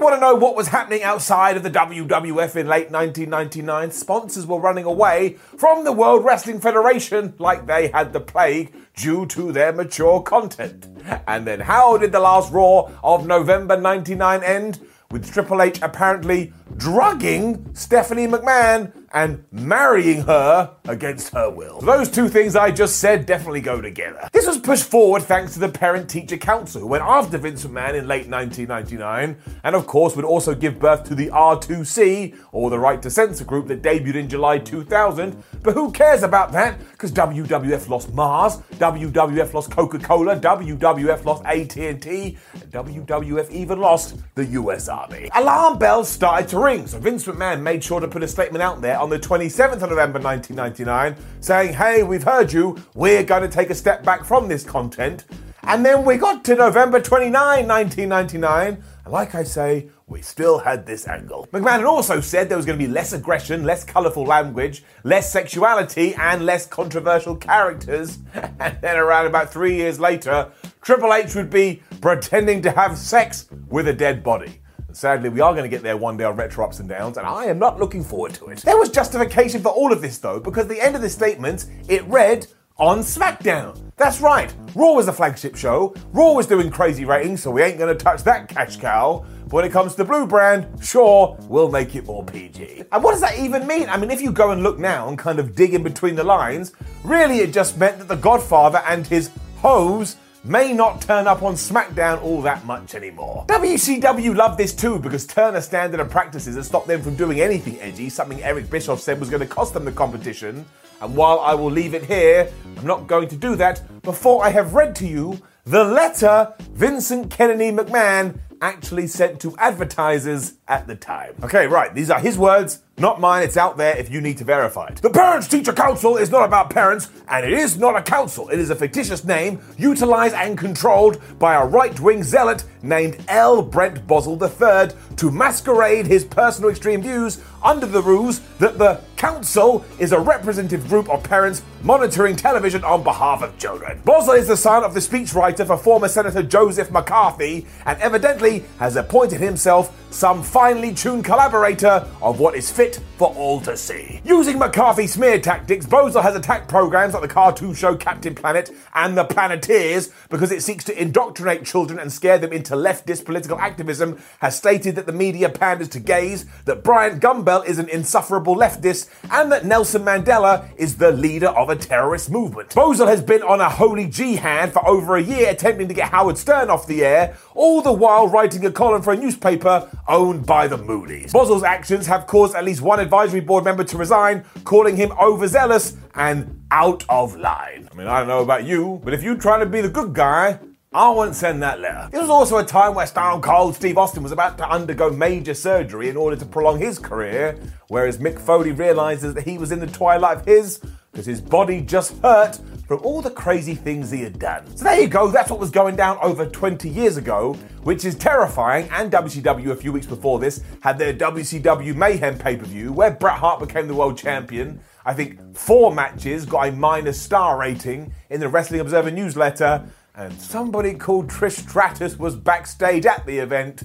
want to know what was happening outside of the WWF in late 1999? Sponsors were running away from the World Wrestling Federation like they had the plague due to their mature content. And then how did the last Raw of November 99 end? With Triple H apparently drugging Stephanie McMahon and marrying her against her will. Those two things I just said definitely go together. This was pushed forward thanks to the Parent Teacher Council, who went after Vince McMahon in late 1999, and of course would also give birth to the R2C, or the Right to Censor group that debuted in July 2000. But who cares about that? Because WWF lost Mars, WWF lost Coca-Cola, WWF lost AT&T, and WWF even lost the US Army. Alarm bells started to ring, so Vince McMahon made sure to put a statement out there on the 27th of November 1999 saying, hey, we've heard you, we're going to take a step back from this content. And then we got to November 29, 1999, and like I say, we still had this angle. McMahon also said there was going to be less aggression, less colourful language, less sexuality, and less controversial characters. And then around about three years later, Triple H would be pretending to have sex with a dead body. Sadly, we are going to get there one day on Retro Ups and Downs, and I am not looking forward to it. There was justification for all of this, though, because the end of the statement, it read, on SmackDown. That's right, Raw was the flagship show, Raw was doing crazy ratings, so we ain't going to touch that cash cow. But when it comes to Blue Brand, sure, we'll make it more PG. And what does that even mean? I mean, if you go and look now and kind of dig in between the lines, really it just meant that The Godfather and his hoes may not turn up on SmackDown all that much anymore. WCW loved this too because Turner standard and practices had stopped them from doing anything edgy, something Eric Bischoff said was going to cost them the competition. And while I will leave it here, I'm not going to do that before I have read to you the letter Vincent Kennedy McMahon actually sent to advertisers at the time. Okay, right, these are his words, not mine. It's out there if you need to verify it. The Parents Teacher Council is not about parents, and it is not a council. It is a fictitious name utilized and controlled by a right wing zealot named L. Brent Bozell III to masquerade his personal extreme views under the ruse that the council is a representative group of parents monitoring television on behalf of children. Bozell is the son of the speechwriter for former Senator Joseph McCarthy and evidently has appointed himself some finely tuned collaborator of what is fit for all to see. Using McCarthy smear tactics, Bozell has attacked programs like the cartoon show Captain Planet and the Planeteers because it seeks to indoctrinate children and scare them into leftist political activism, has stated that the media panders to gays, that Bryant Gumbel is an insufferable leftist, and that Nelson Mandela is the leader of a terrorist movement. Bozell has been on a holy jihad for over a year attempting to get Howard Stern off the air, all the while writing a column for a newspaper owned by the Moonies. Bozell's actions have caused at least one advisory board member to resign, calling him overzealous and out of line. I mean, I don't know about you, but if you're trying to be the good guy, I won't send that letter. This was also a time where Stone Cold Steve Austin was about to undergo major surgery in order to prolong his career, whereas Mick Foley realizes that he was in the twilight of his because his body just hurt from all the crazy things he had done. So there you go, that's what was going down over 20 years ago, which is terrifying. And WCW, a few weeks before this, had their WCW Mayhem pay per view where Bret Hart became the world champion. I think four matches got a minus star rating in the Wrestling Observer newsletter, and somebody called Trish Stratus was backstage at the event.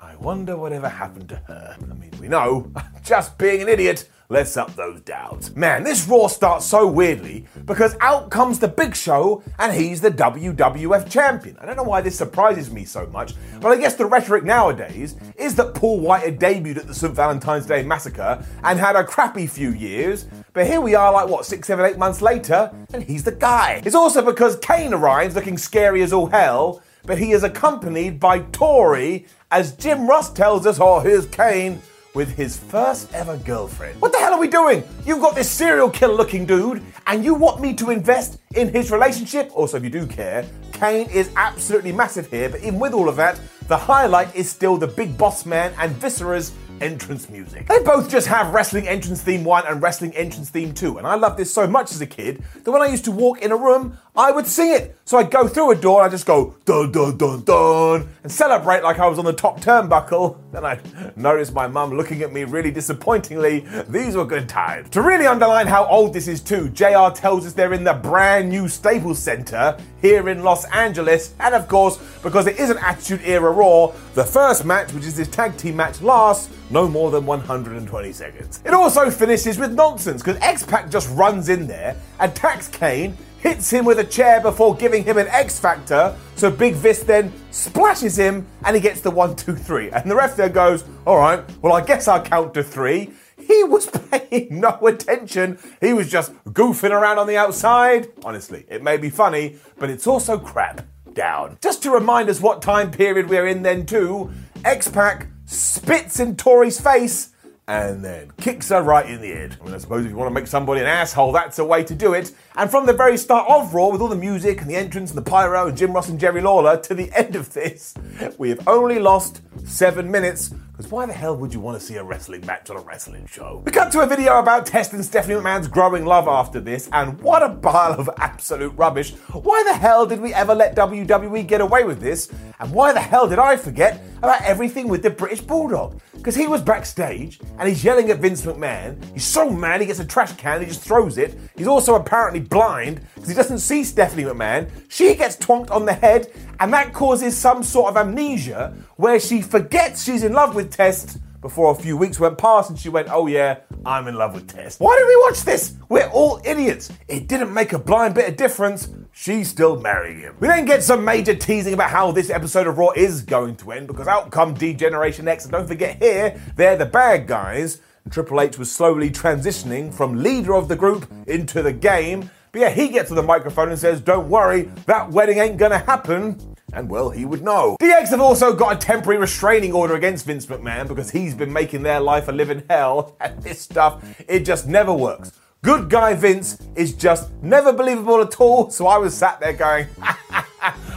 I wonder whatever happened to her. I mean, we know, just being an idiot, Let's up those doubts. Man, this Raw starts so weirdly because out comes the Big Show and he's the WWF champion. I don't know why this surprises me so much, but I guess the rhetoric nowadays is that Paul White had debuted at the St. Valentine's Day Massacre and had a crappy few years, but here we are, like what, six, seven, eight months later, and he's the guy. It's also because Kane arrives looking scary as all hell, but he is accompanied by Tori, as Jim Ross tells us, oh, here's Kane with his first ever girlfriend. What the hell are we doing? You've got this serial killer looking dude, and you want me to invest in his relationship? Also, if you do care, Kane is absolutely massive here, but even with all of that, the highlight is still the big boss man and Viscera's entrance music. They both just have Wrestling Entrance Theme 1 and Wrestling Entrance Theme 2, and I loved this so much as a kid that when I used to walk in a room, I would sing it. So I'd go through a door and I'd just go dun dun dun dun and celebrate like I was on the top turnbuckle. Then I'd notice my mum looking at me really disappointingly. These were good times. To really underline how old this is too, JR tells us they're in the brand new Staples Center here in Los Angeles. And of course, because it is an Attitude Era Raw, the first match, which is this tag team match, lasts no more than 120 seconds. It also finishes with nonsense because X Pac just runs in there, attacks Kane, hits him with a chair before giving him an X Factor. So Big Vis then splashes him and he gets the one, two, three. And the ref then goes, All right, well, I guess I'll count to three. He was paying no attention. He was just goofing around on the outside. Honestly, it may be funny, but it's also crap. Down. Just to remind us what time period we're in, then, too, X Pac spits in Tori's face and then kicks her right in the head. I mean, I suppose if you want to make somebody an asshole, that's a way to do it. And from the very start of Raw, with all the music and the entrance and the pyro and Jim Ross and Jerry Lawler, to the end of this, we have only lost seven minutes. Because why the hell would you want to see a wrestling match on a wrestling show? We cut to a video about Test and Stephanie McMahon's growing love after this, and what a pile of absolute rubbish. Why the hell did we ever let WWE get away with this? And why the hell did I forget about everything with the British Bulldog? Because he was backstage and he's yelling at Vince McMahon. He's so mad he gets a trash can, and he just throws it. He's also apparently blind because he doesn't see Stephanie McMahon. She gets twonked on the head, and that causes some sort of amnesia where she forgets she's in love with Test before a few weeks went past and she went, Oh yeah, I'm in love with Test. Why did we watch this? We're all idiots. It didn't make a blind bit of difference. She's still marrying him. We then get some major teasing about how this episode of Raw is going to end because out come D-Generation X, and don't forget here, they're the bad guys. And Triple H was slowly transitioning from leader of the group into the game. But yeah, he gets to the microphone and says, Don't worry, that wedding ain't gonna happen. And well, he would know. DX have also got a temporary restraining order against Vince McMahon because he's been making their life a living hell. And this stuff, it just never works. Good guy Vince is just never believable at all. So I was sat there going,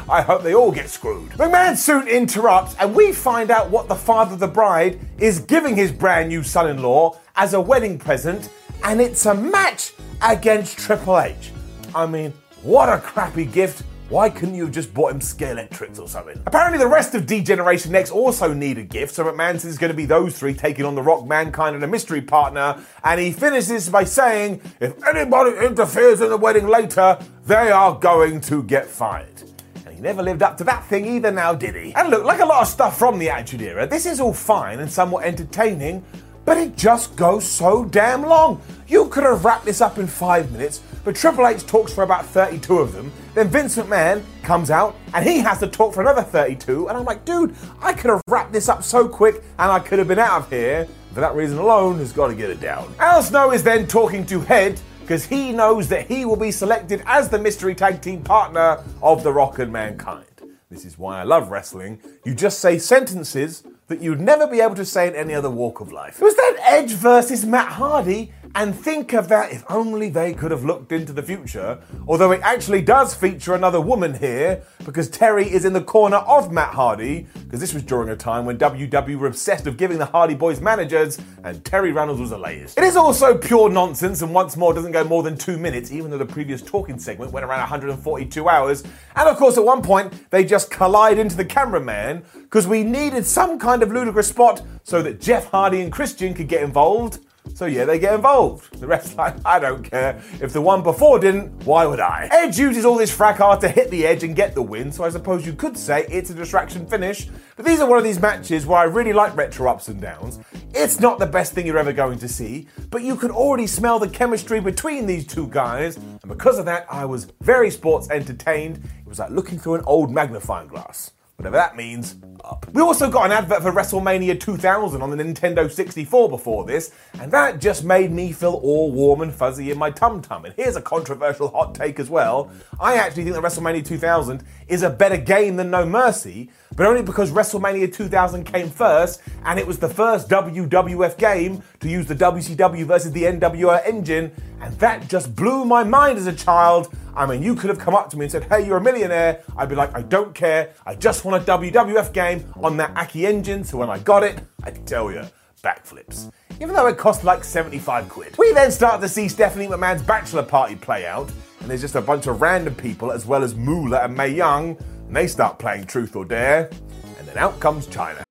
I hope they all get screwed. McMahon soon interrupts, and we find out what the father of the bride is giving his brand new son in law as a wedding present, and it's a match against Triple H. I mean, what a crappy gift. Why couldn't you have just bought him Scalextrics or something? Apparently, the rest of D-Generation X also need a gift, so McMahon says it's going to be those three taking on The Rock, Mankind, and a mystery partner. And he finishes by saying, if anybody interferes in the wedding later, they are going to get fired. And he never lived up to that thing either now, did he? And look, like a lot of stuff from the Attitude Era, this is all fine and somewhat entertaining, but it just goes so damn long. You could have wrapped this up in five minutes, but Triple H talks for about 32 of them. Then Vince McMahon comes out and he has to talk for another 32. And I'm like, dude, I could have wrapped this up so quick and I could have been out of here. For that reason alone, has got to get it down. Al Snow is then talking to Head because he knows that he will be selected as the mystery tag team partner of The Rock and Mankind. This is why I love wrestling. You just say sentences that you'd never be able to say in any other walk of life. It was then Edge versus Matt Hardy, and think of that if only they could have looked into the future. Although it actually does feature another woman here, because Terri is in the corner of Matt Hardy, because this was during a time when WWE were obsessed with giving the Hardy Boys managers, and Terri Runnels was the latest. It is also pure nonsense, and once more doesn't go more than two minutes, even though the previous talking segment went around 142 hours. And of course, at one point, they just collide into the cameraman, because we needed some kind of ludicrous spot so that Jeff Hardy and Christian could get involved. So yeah, they get involved. The rest like, I don't care. If the one before didn't, why would I? Edge uses all this fracas to hit the edge and get the win, so I suppose you could say it's a distraction finish. But these are one of these matches where I really like retro ups and downs. It's not the best thing you're ever going to see, but you can already smell the chemistry between these two guys, and because of that, I was very sports entertained. It was like looking through an old magnifying glass whatever that means, up. We also got an advert for WrestleMania 2000 on the Nintendo 64 before this, and that just made me feel all warm and fuzzy in my tum tum. And here's a controversial hot take as well. I actually think that WrestleMania 2000 is a better game than No Mercy, but only because WrestleMania 2000 came first, and it was the first WWF game to use the WCW versus the NWO engine, and that just blew my mind as a child. I mean, you could have come up to me and said, Hey, you're a millionaire. I'd be like, I don't care. I just want a WWF game on that Aki engine. So when I got it, I tell you, backflips. Even though it cost like 75 quid. We then start to see Stephanie McMahon's bachelor party play out, and there's just a bunch of random people, as well as Moolah and Mae Young, and they start playing Truth or Dare, and then out comes Chyna.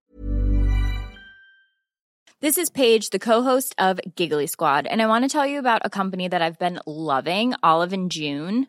This is Paige, the co-host of Giggly Squad, and I want to tell you about a company that I've been loving, Olive and June.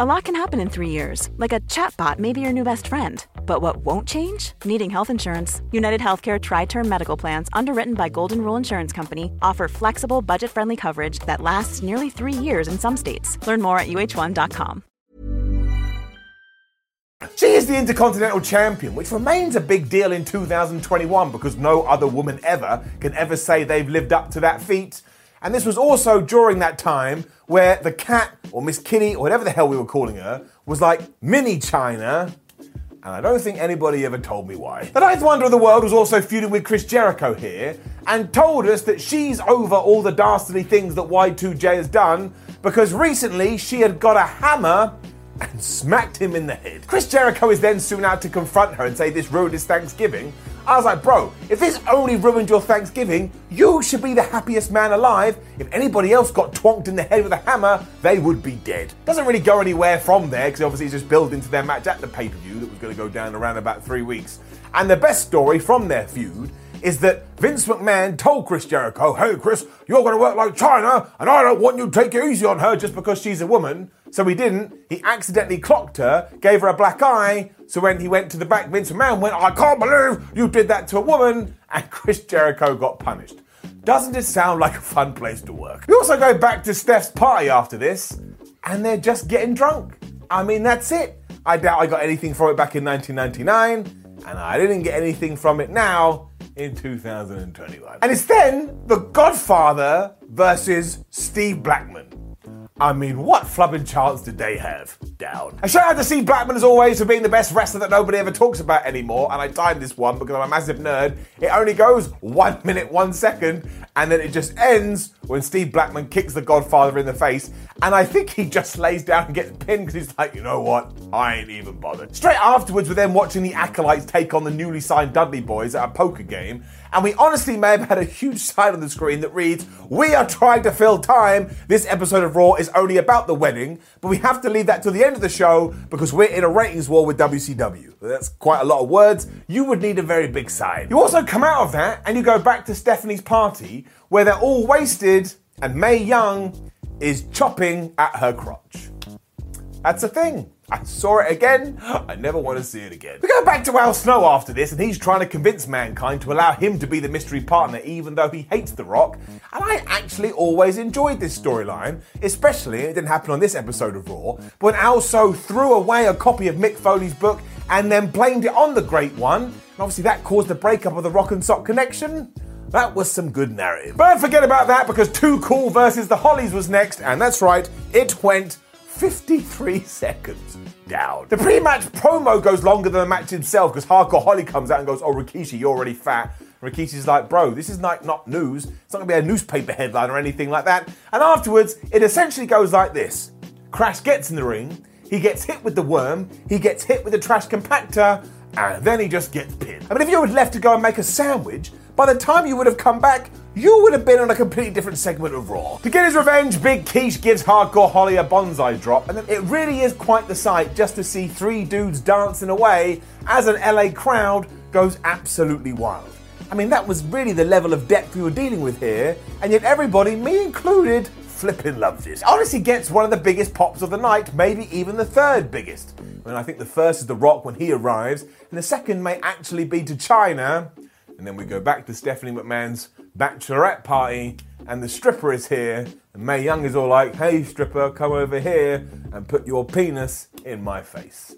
A lot can happen in three years, like a chatbot may be your new best friend. But what won't change? Needing health insurance. United Healthcare Tri Term Medical Plans, underwritten by Golden Rule Insurance Company, offer flexible, budget friendly coverage that lasts nearly three years in some states. Learn more at uh1.com. She is the Intercontinental Champion, which remains a big deal in 2021 because no other woman ever can ever say they've lived up to that feat. And this was also during that time where the cat, or Miss Kitty, or whatever the hell we were calling her, was like mini Chyna. And I don't think anybody ever told me why. The Ninth Wonder of the World was also feuding with Chris Jericho here and told us that she's over all the dastardly things that Y2J has done because recently she had got a hammer and smacked him in the head. Chris Jericho is then soon out to confront her and say this ruined his Thanksgiving. I was like, bro, if this only ruined your Thanksgiving, you should be the happiest man alive. If anybody else got twonked in the head with a hammer, they would be dead. Doesn't really go anywhere from there because obviously it's just built into their match at the pay per view that was going to go down around about three weeks. And the best story from their feud is that Vince McMahon told Chris Jericho, hey Chris, you're going to work like Chyna, and I don't want you to take it easy on her just because she's a woman. So he didn't. He accidentally clocked her, gave her a black eye. So when he went to the back, Vince McMahon went, I can't believe you did that to a woman. And Chris Jericho got punished. Doesn't it sound like a fun place to work? We also go back to Steph's party after this, and they're just getting drunk. I mean, that's it. I doubt I got anything from it back in 1999, and I didn't get anything from it now in 2021. And it's then The Godfather versus Steve Blackman. I mean, what flubbing chance did they have? Down. A shout out to Steve Blackman as always for being the best wrestler that nobody ever talks about anymore. And I timed this one because I'm a massive nerd. It only goes one minute, one second, and then it just ends when Steve Blackman kicks the Godfather in the face. And I think he just lays down and gets pinned because he's like, you know what? I ain't even bothered. Straight afterwards, we're then watching the Acolytes take on the newly signed Dudley Boys at a poker game. And we honestly may have had a huge sign on the screen that reads, We are trying to fill time. This episode of Raw is only about the wedding, but we have to leave that to the end of the show because we're in a ratings war with WCW. That's quite a lot of words. You would need a very big sign. You also come out of that and you go back to Stephanie's party where they're all wasted and Mae Young is chopping at her crotch. That's a thing. I saw it again. I never want to see it again. We go back to Al Snow after this, and he's trying to convince mankind to allow him to be the mystery partner, even though he hates The Rock. And I actually always enjoyed this storyline, especially, it didn't happen on this episode of Raw, but when Al Snow threw away a copy of Mick Foley's book and then blamed it on the Great One, and obviously that caused the breakup of the Rock and Sock connection. That was some good narrative. But forget about that because Too Cool versus the Hollies was next, and that's right, it went 53 seconds down. The pre-match promo goes longer than the match itself because Hardcore Holly comes out and goes, "Oh, Rikishi, you're already fat." Rikishi's like, "Bro, this is like not news. It's not gonna be a newspaper headline or anything like that." And afterwards, it essentially goes like this: Crash gets in the ring, he gets hit with the worm, he gets hit with the trash compactor, and then he just gets pinned. I mean, if you were left to go and make a sandwich, by the time you would have come back, you would have been on a completely different segment of Raw. To get his revenge, Big Keish gives Hardcore Holly a banzai drop, and it really is quite the sight just to see three dudes dancing away as an LA crowd goes absolutely wild. I mean, that was really the level of depth we were dealing with here, and yet everybody, me included, flipping loves it. Honestly gets one of the biggest pops of the night, maybe even the third biggest. I mean, I think the first is The Rock when he arrives, and the second may actually be to Chyna, and then we go back to Stephanie McMahon's bachelorette party, and the stripper is here, and Mae Young is all like, hey, stripper, come over here and put your penis in my face.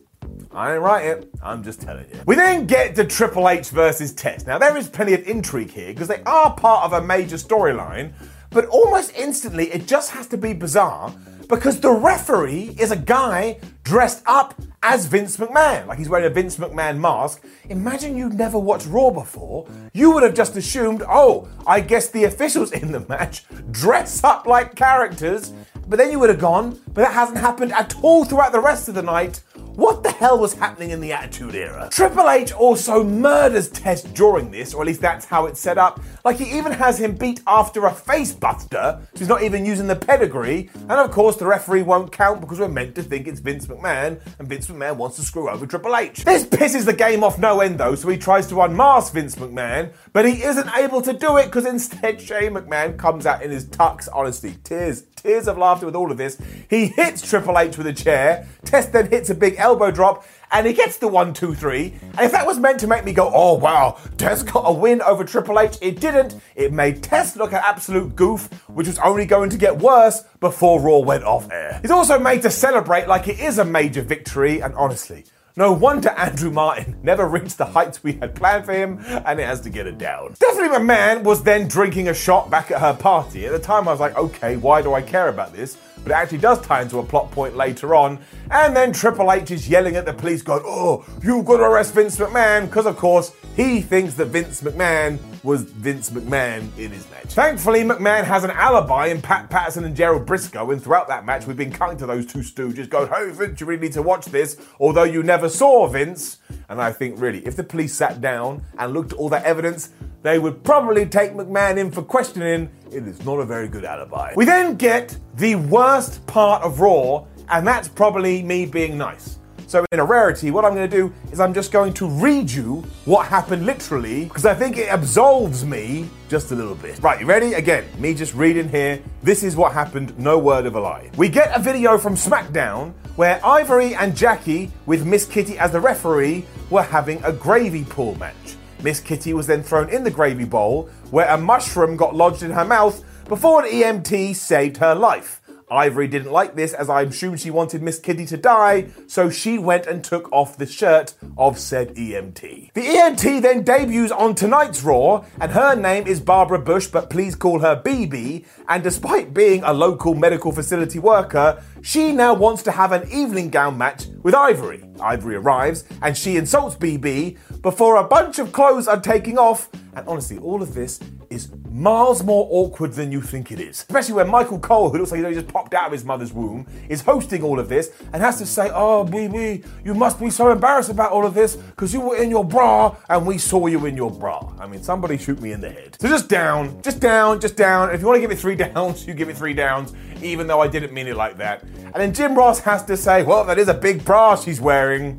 I ain't writing it, I'm just telling you. We then get to Triple H versus Test. Now, there is plenty of intrigue here because they are part of a major storyline, but almost instantly it just has to be bizarre because the referee is a guy dressed up as Vince McMahon. Like he's wearing a Vince McMahon mask. Imagine you'd never watched Raw before. You would have just assumed, oh, I guess the officials in the match dress up like characters. But then you would have gone, but that hasn't happened at all throughout the rest of the night. What the hell was happening in the Attitude Era? Triple H also murders Test during this, or at least that's how it's set up. Like he even has him beat after a face buster, so he's not even using the pedigree. And of course, the referee won't count because we're meant to think it's Vince McMahon, and Vince McMahon wants to screw over Triple H. This pisses the game off no end though, so he tries to unmask Vince McMahon, but he isn't able to do it because instead Shane McMahon comes out in his tux. Honestly, tears, tears of laughter with all of this. He hits Triple H with a chair. Test then hits a elbow drop, and he gets the one, two, three. And if that was meant to make me go, oh wow, Test got a win over Triple H, it didn't. It made Test look an absolute goof, which was only going to get worse before Raw went off air. He's also made to celebrate like it is a major victory, and honestly, no wonder Andrew Martin never reached the heights we had planned for him, and it has to get it down. Stephanie McMahon was then drinking a shot back at her party. At the time, I was like, okay, why do I care about this? But it actually does tie into a plot point later on. And then Triple H is yelling at the police, going, oh, you've got to arrest Vince McMahon, because of course, he thinks that Vince McMahon was Vince McMahon in his match. Thankfully, McMahon has an alibi in Pat Patterson and Gerald Brisco, and throughout that match, we've been cutting to those two stooges going, Hey, Vince, you really need to watch this, although you never saw Vince. And I think, really, if the police sat down and looked at all that evidence, they would probably take McMahon in for questioning. It is not a very good alibi. We then get the worst part of Raw, and that's probably me being nice. So, in a rarity, what I'm going to do is I'm just going to read you what happened literally because I think it absolves me just a little bit. Right, you ready? Again, me just reading here. This is what happened, no word of a lie. We get a video from SmackDown where Ivory and Jackie, with Miss Kitty as the referee, were having a gravy pool match. Miss Kitty was then thrown in the gravy bowl where a mushroom got lodged in her mouth before an EMT saved her life. Ivory didn't like this as I assumed she wanted Miss Kitty to die, so she went and took off the shirt of said EMT. The EMT then debuts on tonight's Raw, and her name is Barbara Bush, but please call her BB. And despite being a local medical facility worker, she now wants to have an evening gown match with Ivory. Ivory arrives and she insults BB before a bunch of clothes are taking off. And honestly, all of this is miles more awkward than you think it is. Especially when Michael Cole, who looks like he just popped out of his mother's womb, is hosting all of this and has to say, Oh, BB, you must be so embarrassed about all of this because you were in your bra and we saw you in your bra. I mean, somebody shoot me in the head. So just down, just down, just down. If you want to give it three downs, you give it three downs, even though I didn't mean it like that. And then Jim Ross has to say, Well, that is a big bra she's wearing.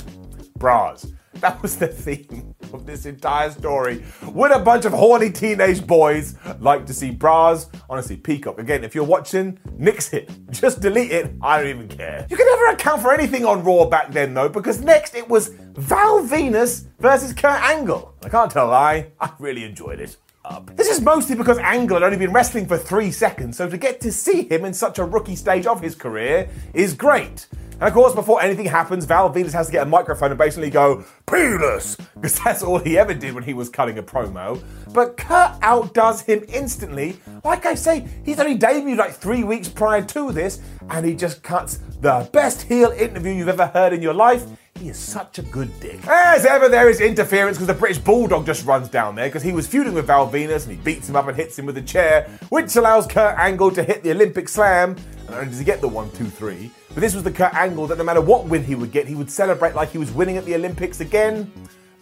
Bras. That was the theme of this entire story. Would a bunch of horny teenage boys like to see bras? Honestly, Peacock. Again, if you're watching, nix it. Just delete it. I don't even care. You can never account for anything on Raw back then, though, because next it was Val Venis versus Kurt Angle. I can't tell a lie. I really enjoyed it. This is mostly because Angle had only been wrestling for three seconds, so to get to see him in such a rookie stage of his career is great. And of course, before anything happens, Val Venis has to get a microphone and basically go, penis, because that's all he ever did when he was cutting a promo. But Kurt outdoes him instantly. Like I say, he's only debuted like three weeks prior to this, and he just cuts the best heel interview you've ever heard in your life. He is such a good dick. As ever, there is interference because the British Bulldog just runs down there because he was feuding with Val Venis and he beats him up and hits him with a chair, which allows Kurt Angle to hit the Olympic slam. Not only does he get the one, two, three, but this was the Kurt Angle that no matter what win he would get, he would celebrate like he was winning at the Olympics again.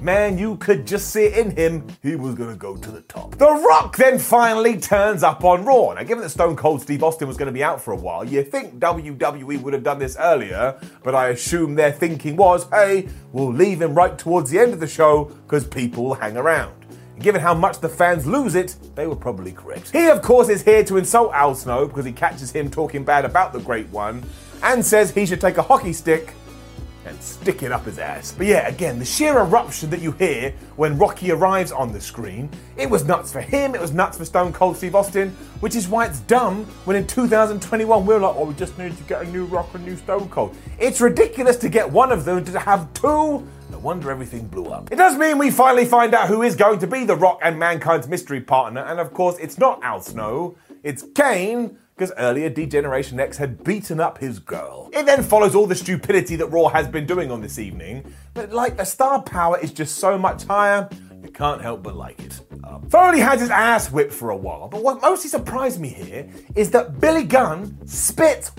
Man, you could just see it in him. He was going to go to the top. The Rock then finally turns up on Raw. Now, given that Stone Cold Steve Austin was going to be out for a while, you think WWE would have done this earlier, but I assume their thinking was, hey, we'll leave him right towards the end of the show because people hang around. Given how much the fans lose it, they were probably correct. He, of course, is here to insult Al Snow because he catches him talking bad about the Great One and says he should take a hockey stick and stick it up his ass. But yeah, again, the sheer eruption that you hear when Rocky arrives on the screen, it was nuts for him, it was nuts for Stone Cold Steve Austin, which is why it's dumb when in 2021 we're like, oh, we just need to get a new Rock and new Stone Cold. It's ridiculous to get one of them to have two. No wonder everything blew up. It does mean we finally find out who is going to be the Rock and Mankind's mystery partner, and of course, it's not Al Snow, it's Kane because earlier D-Generation X had beaten up his girl. It then follows all the stupidity that Raw has been doing on this evening, but like the star power is just so much higher, you can't help but like it. Um, Foley had his ass whipped for a while, but what mostly surprised me here is that Billy Gunn spit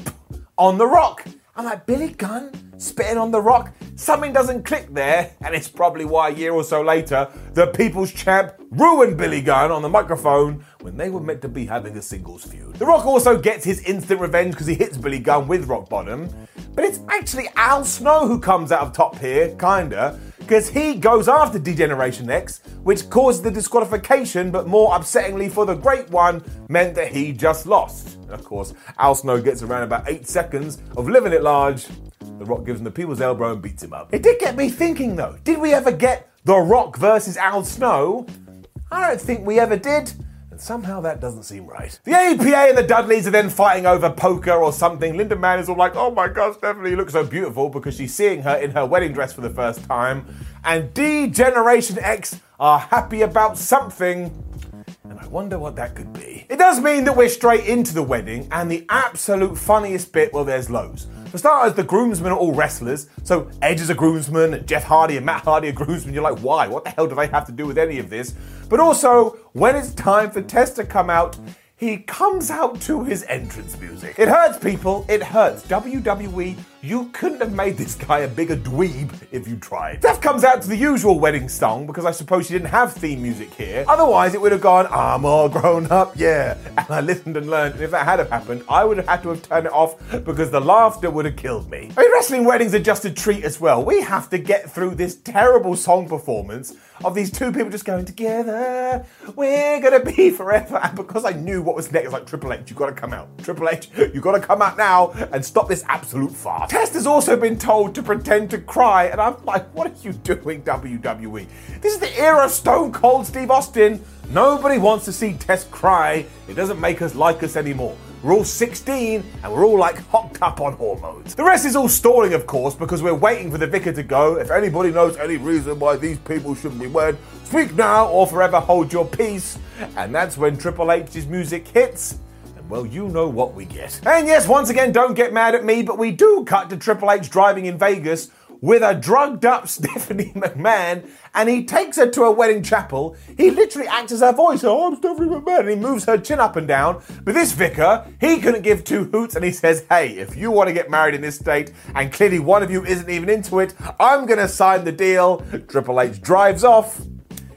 on The Rock. I'm like, Billy Gunn spitting on The Rock? Something doesn't click there, and it's probably why a year or so later, the People's Champ ruined Billy Gunn on the microphone when they were meant to be having a singles feud. The Rock also gets his instant revenge because he hits Billy Gunn with Rock Bottom, but it's actually Al Snow who comes out of top here, kinda, because he goes after D-Generation X, which caused the disqualification, but more upsettingly for the Great One, meant that he just lost. And of course, Al Snow gets around about eight seconds of living it large. The Rock gives him the people's elbow and beats him up. It did get me thinking though, did we ever get The Rock versus Al Snow? I don't think we ever did. And somehow that doesn't seem right. The APA and the Dudleys are then fighting over poker or something. Linda Mann is all like, oh my god, Stephanie, look so beautiful because she's seeing her in her wedding dress for the first time. And D Generation X are happy about something. And I wonder what that could be. It does mean that we're straight into the wedding, and the absolute funniest bit, well, there's loads. For starters, the groomsmen are all wrestlers. So Edge is a groomsman, Jeff Hardy and Matt Hardy are groomsmen. You're like, why? What the hell do they have to do with any of this? But also, when it's time for Test to come out, he comes out to his entrance music. It hurts people, it hurts. WWE, you couldn't have made this guy a bigger dweeb if you tried. Steph comes out to the usual wedding song because I suppose she didn't have theme music here. Otherwise, it would have gone, I'm all grown up, yeah. And I listened and learned, and if that had have happened, I would have had to have turned it off because the laughter would have killed me. I mean, wrestling weddings are just a treat as well. We have to get through this terrible song performance of these two people just going together. We're gonna be forever. And because I knew what was next, like Triple H, you gotta come out. Triple H, you gotta come out now and stop this absolute farce. Test has also been told to pretend to cry, and I'm like, what are you doing, WWE? This is the era of Stone Cold Steve Austin. Nobody wants to see Test cry. It doesn't make us like us anymore. We're all 16 and we're all like hocked up on hormones. The rest is all stalling, of course, because we're waiting for the vicar to go. If anybody knows any reason why these people shouldn't be wed, speak now or forever hold your peace. And that's when Triple H's music hits. Well, you know what we get. And yes, once again, don't get mad at me, but we do cut to Triple H driving in Vegas with a drugged up Stephanie McMahon and he takes her to a wedding chapel. He literally acts as her voice. Oh, I'm Stephanie McMahon. And he moves her chin up and down. But this vicar, he couldn't give two hoots and he says, Hey, if you want to get married in this state and clearly one of you isn't even into it, I'm going to sign the deal. Triple H drives off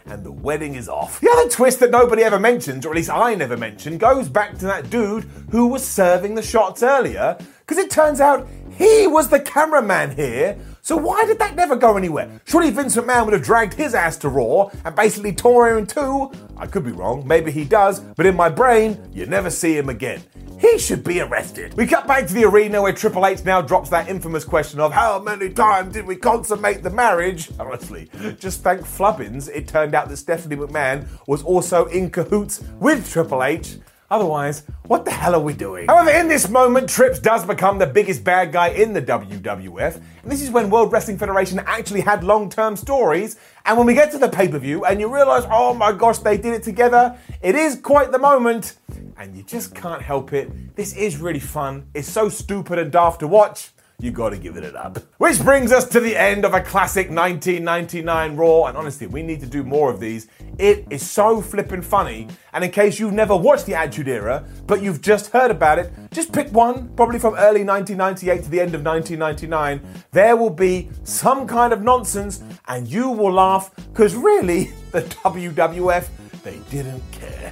and the wedding is off. The other twist that nobody ever mentions, or at least I never mentioned, goes back to that dude who was serving the shots earlier, because it turns out he was the cameraman here. So why did that never go anywhere? Surely Vince McMahon would have dragged his ass to Raw and basically tore him in two. I could be wrong, maybe he does, but in my brain, you never see him again. He should be arrested. We cut back to the arena where Triple H now drops that infamous question of how many times did we consummate the marriage? Honestly, just thank Flubbins it turned out that Stephanie McMahon was also in cahoots with Triple H. Otherwise, what the hell are we doing? However, in this moment, Trips does become the biggest bad guy in the WWF, and this is when World Wrestling Federation actually had long term stories. And when we get to the pay per view and you realize, oh my gosh, they did it together, it is quite the moment, and you just can't help it. This is really fun. It's so stupid and daft to watch you gotta give it up. Which brings us to the end of a classic 1999 Raw, and honestly, we need to do more of these. It is so flippin' funny, and in case you've never watched the Attitude Era, but you've just heard about it, just pick one, probably from early 1998 to the end of 1999. There will be some kind of nonsense, and you will laugh, because really, the WWF, they didn't care.